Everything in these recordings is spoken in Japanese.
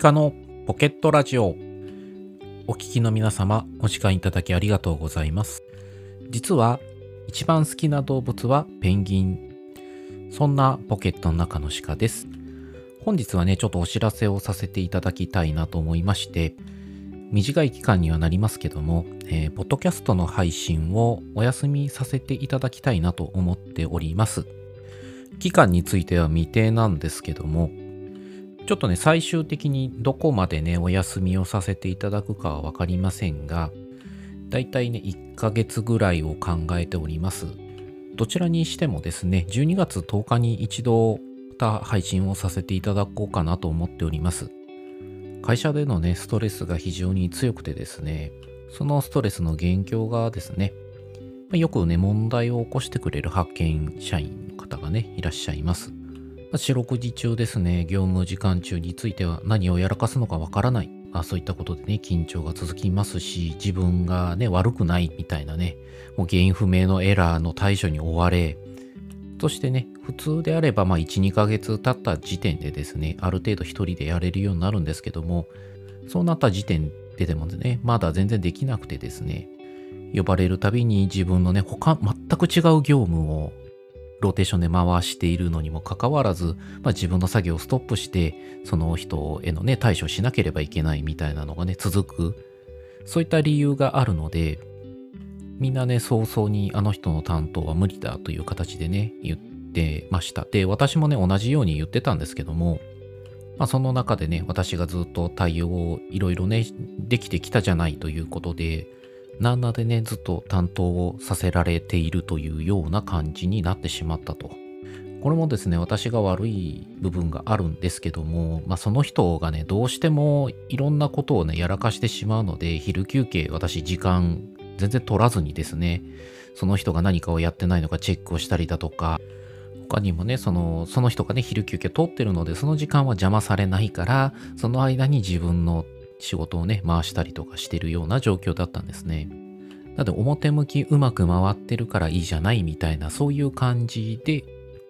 鹿のポケットラジオ。お聞きの皆様、お時間いただきありがとうございます。実は、一番好きな動物はペンギン。そんなポケットの中の鹿です。本日はね、ちょっとお知らせをさせていただきたいなと思いまして、短い期間にはなりますけども、えー、ポッドキャストの配信をお休みさせていただきたいなと思っております。期間については未定なんですけども、ちょっとね、最終的にどこまでね、お休みをさせていただくかはわかりませんが、だいたいね、1ヶ月ぐらいを考えております。どちらにしてもですね、12月10日に一度、また配信をさせていただこうかなと思っております。会社でのね、ストレスが非常に強くてですね、そのストレスの元凶がですね、よくね、問題を起こしてくれる派遣社員の方がね、いらっしゃいます。四六時中ですね、業務時間中については何をやらかすのかわからない。あ、そういったことでね、緊張が続きますし、自分がね、悪くないみたいなね、もう原因不明のエラーの対処に追われ、そしてね、普通であれば、まあ、1、2ヶ月経った時点でですね、ある程度一人でやれるようになるんですけども、そうなった時点ででもね、まだ全然できなくてですね、呼ばれるたびに自分のね、他、全く違う業務をローテーションで回しているのにもかかわらず、まあ、自分の作業をストップして、その人へのね、対処しなければいけないみたいなのがね、続く。そういった理由があるので、みんなね、早々にあの人の担当は無理だという形でね、言ってました。で、私もね、同じように言ってたんですけども、まあ、その中でね、私がずっと対応をいろいろね、できてきたじゃないということで、なんなでね、ずっと担当をさせられているというような感じになってしまったと。これもですね、私が悪い部分があるんですけども、まあ、その人がね、どうしてもいろんなことをね、やらかしてしまうので、昼休憩、私時間全然取らずにですね、その人が何かをやってないのかチェックをしたりだとか、他にもね、その、その人がね、昼休憩取ってるので、その時間は邪魔されないから、その間に自分の仕事をね、回したりとかしてるような状況だったんですね。なので表向きうまく回ってるからいいじゃないみたいなそういう感じで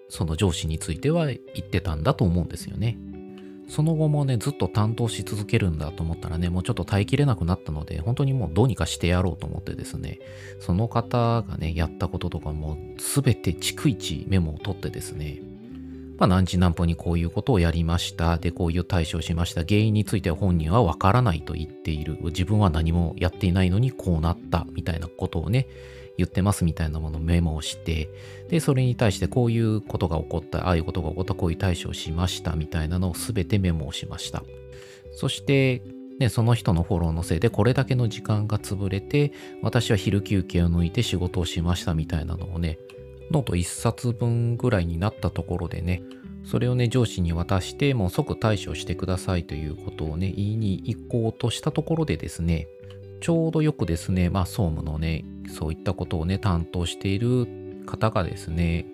その上司については言ってたんだと思うんですよね。その後もね、ずっと担当し続けるんだと思ったらね、もうちょっと耐えきれなくなったので、本当にもうどうにかしてやろうと思ってですね、その方がね、やったこととかも全て逐一メモを取ってですね、まあ、何時何分にこういうことをやりました。で、こういう対処をしました。原因については本人はわからないと言っている。自分は何もやっていないのにこうなった。みたいなことをね、言ってますみたいなものをメモをして、で、それに対してこういうことが起こった、ああいうことが起こった、こういう対処をしましたみたいなのを全てメモをしました。そして、ね、その人のフォローのせいでこれだけの時間が潰れて、私は昼休憩を抜いて仕事をしましたみたいなのをね、ノート1冊分ぐらいになったところでね、それをね、上司に渡して、もう即対処してくださいということをね、言いに行こうとしたところでですね、ちょうどよくですね、まあ、総務のね、そういったことをね、担当している方がですね、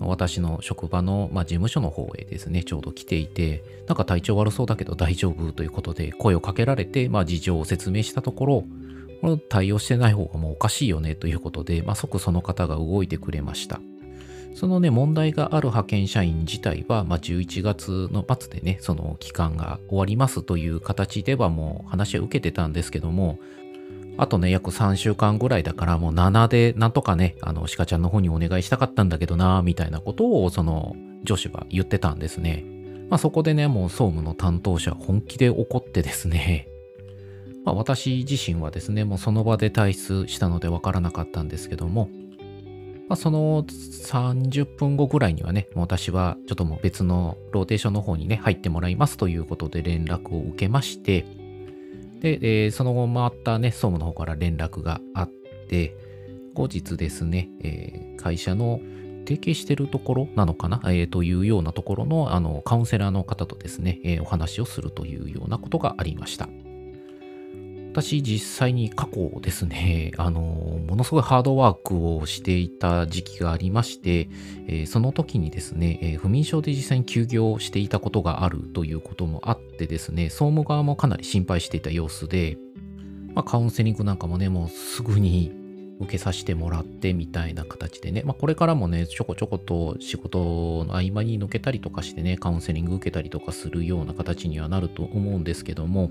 私の職場の、まあ、事務所の方へですね、ちょうど来ていて、なんか体調悪そうだけど大丈夫ということで声をかけられて、まあ、事情を説明したところ、この対応してない方がもうおかしいよねということで、まあ、即その方が動いてくれました。そのね、問題がある派遣社員自体は、まあ、11月の末でね、その期間が終わりますという形ではもう話は受けてたんですけども、あとね、約3週間ぐらいだから、もう7でなんとかね、あの、鹿ちゃんの方にお願いしたかったんだけどな、みたいなことを、その、上司は言ってたんですね。まあそこでね、もう総務の担当者本気で怒ってですね、まあ、私自身はですね、もうその場で退出したのでわからなかったんですけども、まあ、その30分後ぐらいにはね、私はちょっともう別のローテーションの方にね、入ってもらいますということで連絡を受けまして、で、えー、その後またね、総務の方から連絡があって、後日ですね、えー、会社の提携してるところなのかな、えー、というようなところのあのカウンセラーの方とですね、えー、お話をするというようなことがありました。私実際に過去ですね、あの、ものすごいハードワークをしていた時期がありまして、えー、その時にですね、えー、不眠症で実際に休業していたことがあるということもあってですね、総務側もかなり心配していた様子で、まあ、カウンセリングなんかもね、もうすぐに受けさせてもらってみたいな形でね、まあ、これからもね、ちょこちょこと仕事の合間に抜けたりとかしてね、カウンセリング受けたりとかするような形にはなると思うんですけども、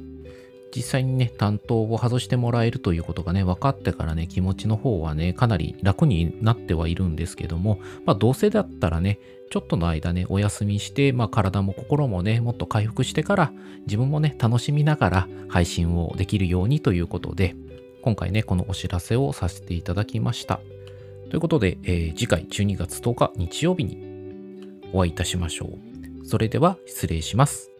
実際にね、担当を外してもらえるということがね、分かってからね、気持ちの方はね、かなり楽になってはいるんですけども、まあ、どうせだったらね、ちょっとの間ね、お休みして、まあ、体も心もね、もっと回復してから、自分もね、楽しみながら配信をできるようにということで、今回ね、このお知らせをさせていただきました。ということで、えー、次回12月10日日曜日にお会いいたしましょう。それでは失礼します。